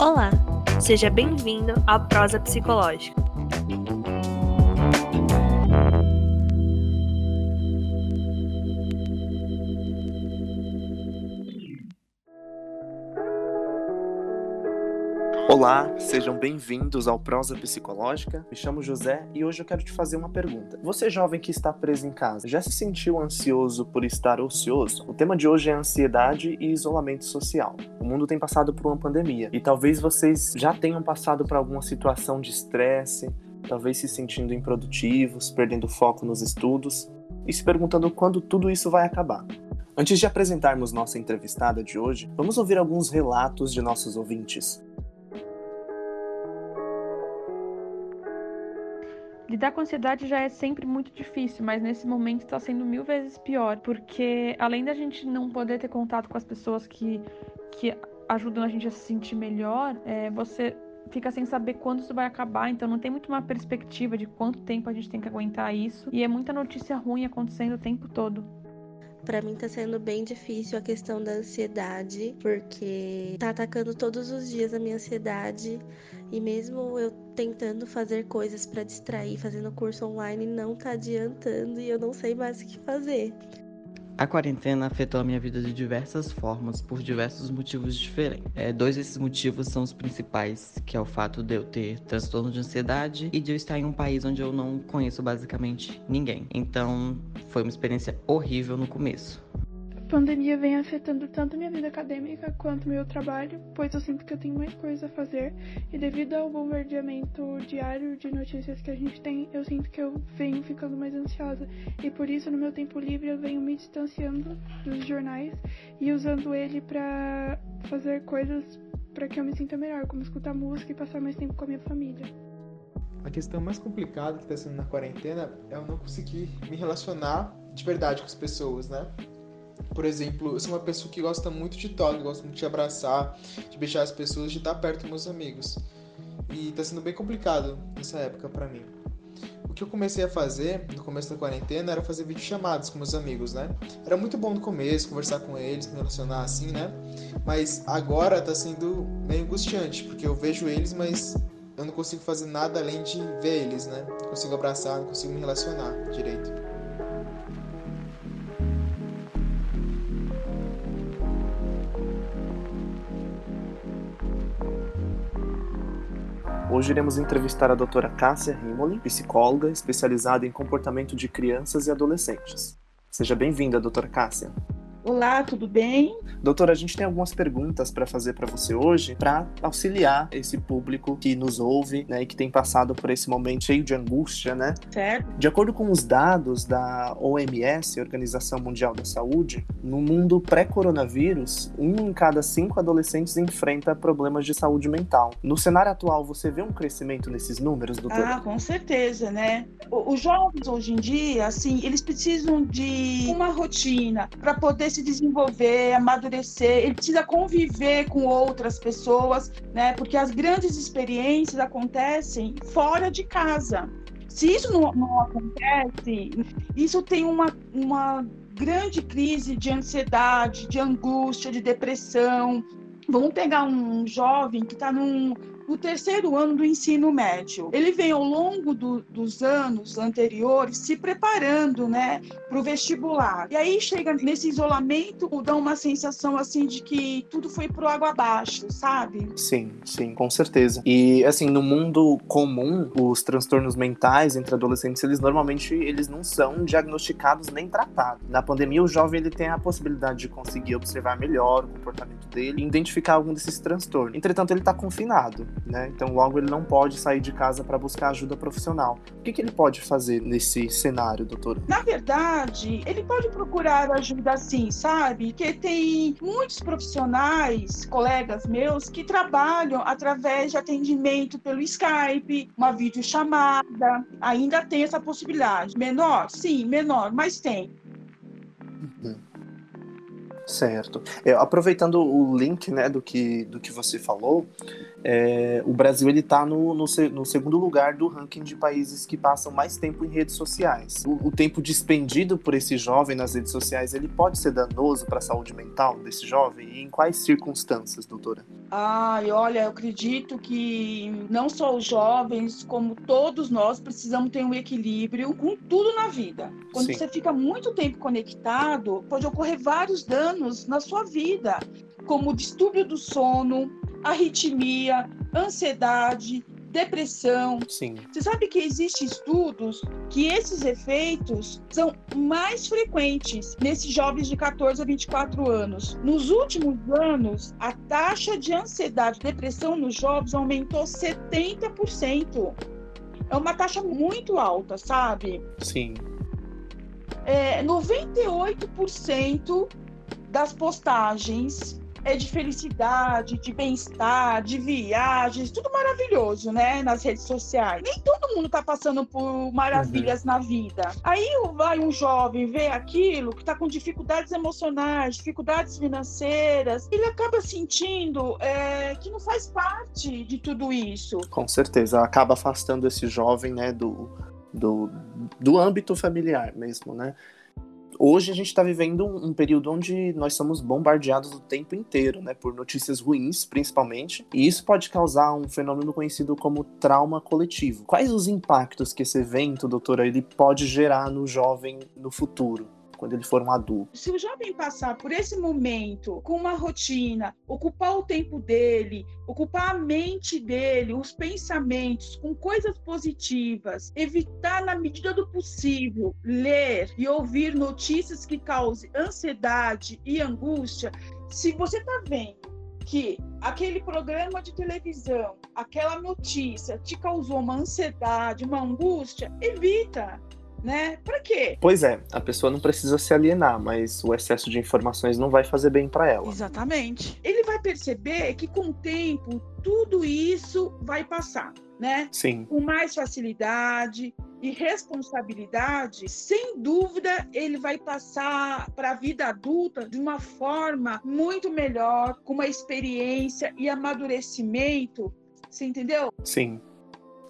Olá, seja bem-vindo ao Prosa Psicológica. Olá, sejam bem-vindos ao Prosa Psicológica. Me chamo José e hoje eu quero te fazer uma pergunta. Você, jovem que está preso em casa, já se sentiu ansioso por estar ocioso? O tema de hoje é ansiedade e isolamento social. O mundo tem passado por uma pandemia e talvez vocês já tenham passado por alguma situação de estresse, talvez se sentindo improdutivos, perdendo foco nos estudos e se perguntando quando tudo isso vai acabar. Antes de apresentarmos nossa entrevistada de hoje, vamos ouvir alguns relatos de nossos ouvintes. Lidar com ansiedade já é sempre muito difícil, mas nesse momento está sendo mil vezes pior, porque além da gente não poder ter contato com as pessoas que, que ajudam a gente a se sentir melhor, é, você fica sem saber quando isso vai acabar, então não tem muito uma perspectiva de quanto tempo a gente tem que aguentar isso, e é muita notícia ruim acontecendo o tempo todo. Para mim tá sendo bem difícil a questão da ansiedade, porque tá atacando todos os dias a minha ansiedade. E mesmo eu tentando fazer coisas para distrair, fazendo curso online, não tá adiantando e eu não sei mais o que fazer. A quarentena afetou a minha vida de diversas formas, por diversos motivos diferentes. É, dois desses motivos são os principais, que é o fato de eu ter transtorno de ansiedade e de eu estar em um país onde eu não conheço basicamente ninguém. Então, foi uma experiência horrível no começo pandemia vem afetando tanto minha vida acadêmica quanto meu trabalho, pois eu sinto que eu tenho mais coisas a fazer e devido ao bombardeamento diário de notícias que a gente tem, eu sinto que eu venho ficando mais ansiosa e por isso no meu tempo livre eu venho me distanciando dos jornais e usando ele para fazer coisas para que eu me sinta melhor, como escutar música e passar mais tempo com a minha família. A questão mais complicada que está sendo na quarentena é eu não conseguir me relacionar de verdade com as pessoas, né? Por exemplo, eu sou uma pessoa que gosta muito de toque, gosto muito de abraçar, de beijar as pessoas, de estar perto dos meus amigos. E tá sendo bem complicado nessa época para mim. O que eu comecei a fazer no começo da quarentena era fazer videochamadas com meus amigos, né? Era muito bom no começo, conversar com eles, me relacionar assim, né? Mas agora tá sendo meio angustiante, porque eu vejo eles, mas eu não consigo fazer nada além de ver eles, né? Não consigo abraçar, não consigo me relacionar direito. Hoje iremos entrevistar a doutora Cássia Rimoli, psicóloga especializada em comportamento de crianças e adolescentes. Seja bem-vinda, doutora Cássia. Olá, tudo bem? Doutora, a gente tem algumas perguntas para fazer para você hoje, para auxiliar esse público que nos ouve, né, e que tem passado por esse momento cheio de angústia, né? Certo. De acordo com os dados da OMS, Organização Mundial da Saúde, no mundo pré-coronavírus, um em cada cinco adolescentes enfrenta problemas de saúde mental. No cenário atual, você vê um crescimento nesses números, doutora? Ah, com certeza, né? Os jovens hoje em dia, assim, eles precisam de uma rotina para poder se se desenvolver, amadurecer, ele precisa conviver com outras pessoas, né? Porque as grandes experiências acontecem fora de casa. Se isso não, não acontece, isso tem uma, uma grande crise de ansiedade, de angústia, de depressão. Vamos pegar um jovem que está num, no terceiro ano do ensino médio. Ele vem ao longo do, dos anos anteriores se preparando, né, para o vestibular. E aí chega nesse isolamento, dá uma sensação assim de que tudo foi pro água abaixo, sabe? Sim, sim, com certeza. E assim, no mundo comum, os transtornos mentais entre adolescentes, eles normalmente eles não são diagnosticados nem tratados. Na pandemia, o jovem ele tem a possibilidade de conseguir observar melhor o comportamento dele e identificar algum desses transtornos. Entretanto, ele está confinado né? Então, logo ele não pode sair de casa para buscar ajuda profissional. O que, que ele pode fazer nesse cenário, doutora? Na verdade, ele pode procurar ajuda sim, sabe? Porque tem muitos profissionais, colegas meus, que trabalham através de atendimento pelo Skype, uma videochamada. Ainda tem essa possibilidade. Menor? Sim, menor, mas tem. Certo. É, aproveitando o link né, do, que, do que você falou, é, o Brasil ele está no, no, no, segundo lugar do ranking de países que passam mais tempo em redes sociais. O, o tempo despendido por esse jovem nas redes sociais, ele pode ser danoso para a saúde mental desse jovem? E em quais circunstâncias, doutora? Ai, olha, eu acredito que não só os jovens, como todos nós, precisamos ter um equilíbrio com tudo na vida. Quando Sim. você fica muito tempo conectado, pode ocorrer vários danos na sua vida, como distúrbio do sono, arritmia, ansiedade, depressão. Sim. Você sabe que existem estudos que esses efeitos são mais frequentes nesses jovens de 14 a 24 anos. Nos últimos anos, a taxa de ansiedade e depressão nos jovens aumentou 70%. É uma taxa muito alta, sabe? Sim. É, 98% das postagens é de felicidade, de bem-estar, de viagens, tudo maravilhoso, né? Nas redes sociais. Nem todo mundo tá passando por maravilhas uhum. na vida. Aí vai um jovem ver aquilo que tá com dificuldades emocionais, dificuldades financeiras, ele acaba sentindo é, que não faz parte de tudo isso. Com certeza, acaba afastando esse jovem, né, do, do, do âmbito familiar mesmo, né? Hoje a gente está vivendo um, período onde nós somos bombardeados o tempo inteiro, né, por notícias ruins, principalmente, e isso pode causar um fenômeno conhecido como trauma coletivo. Quais os impactos que esse evento, doutora, ele pode gerar no jovem no futuro? Quando ele for um adulto. Se o jovem passar por esse momento com uma rotina, ocupar o tempo dele, ocupar a mente dele, os pensamentos com coisas positivas, evitar na medida do possível ler e ouvir notícias que causem ansiedade e angústia, se você está vendo que aquele programa de televisão, aquela notícia te causou uma ansiedade, uma angústia, evita né? Para quê? Pois é, a pessoa não precisa se alienar, mas o excesso de informações não vai fazer bem para ela. Exatamente. Ele vai perceber que com o tempo tudo isso vai passar, né? Sim. Com mais facilidade e responsabilidade, sem dúvida ele vai passar para a vida adulta de uma forma muito melhor, com uma experiência e amadurecimento. Você entendeu? Sim.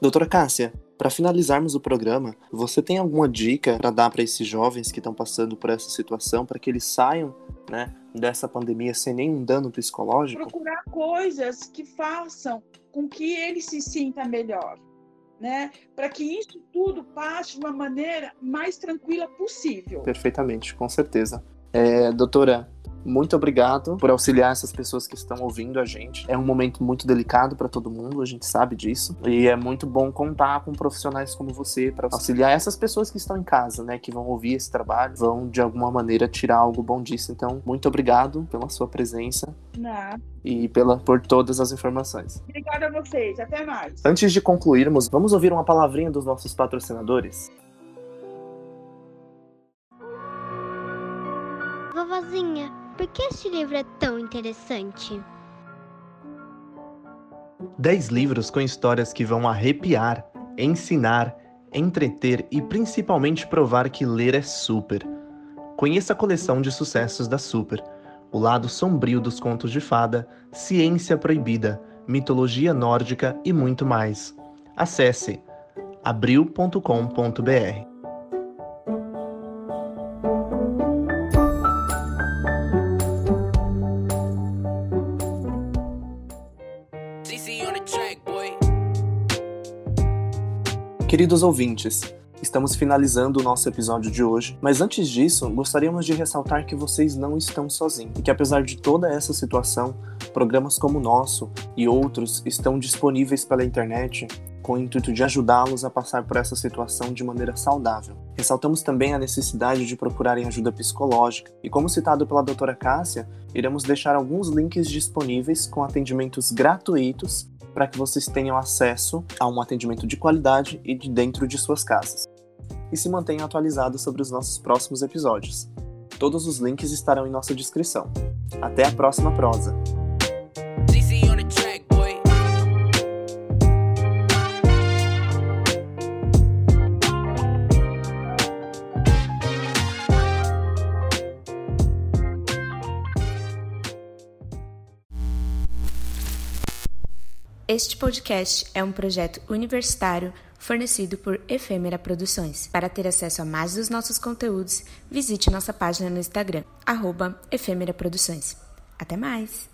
Doutora Cássia, para finalizarmos o programa, você tem alguma dica para dar para esses jovens que estão passando por essa situação para que eles saiam, né, dessa pandemia sem nenhum dano psicológico? Procurar coisas que façam com que ele se sinta melhor, né? Para que isso tudo passe de uma maneira mais tranquila possível. Perfeitamente, com certeza. É, doutora, muito obrigado por auxiliar essas pessoas que estão ouvindo a gente. É um momento muito delicado para todo mundo, a gente sabe disso. E é muito bom contar com profissionais como você para auxiliar essas pessoas que estão em casa, né, que vão ouvir esse trabalho, vão de alguma maneira tirar algo bom disso. Então, muito obrigado pela sua presença. Não. E pela, por todas as informações. Obrigada a vocês. Até mais. Antes de concluirmos, vamos ouvir uma palavrinha dos nossos patrocinadores? Vovozinha, por que este livro é tão interessante? Dez livros com histórias que vão arrepiar, ensinar, entreter e principalmente provar que ler é super. Conheça a coleção de sucessos da Super, o lado sombrio dos contos de fada, ciência proibida, mitologia nórdica e muito mais. Acesse abril.com.br. Queridos ouvintes, estamos finalizando o nosso episódio de hoje, mas antes disso, gostaríamos de ressaltar que vocês não estão sozinhos e que, apesar de toda essa situação, programas como o nosso e outros estão disponíveis pela internet com o intuito de ajudá-los a passar por essa situação de maneira saudável. Ressaltamos também a necessidade de procurarem ajuda psicológica e, como citado pela doutora Cássia, iremos deixar alguns links disponíveis com atendimentos gratuitos para que vocês tenham acesso a um atendimento de qualidade e de dentro de suas casas. E se mantenham atualizados sobre os nossos próximos episódios. Todos os links estarão em nossa descrição. Até a próxima prosa! Este podcast é um projeto universitário fornecido por Efêmera Produções. Para ter acesso a mais dos nossos conteúdos, visite nossa página no Instagram, arroba Efêmera Produções. Até mais!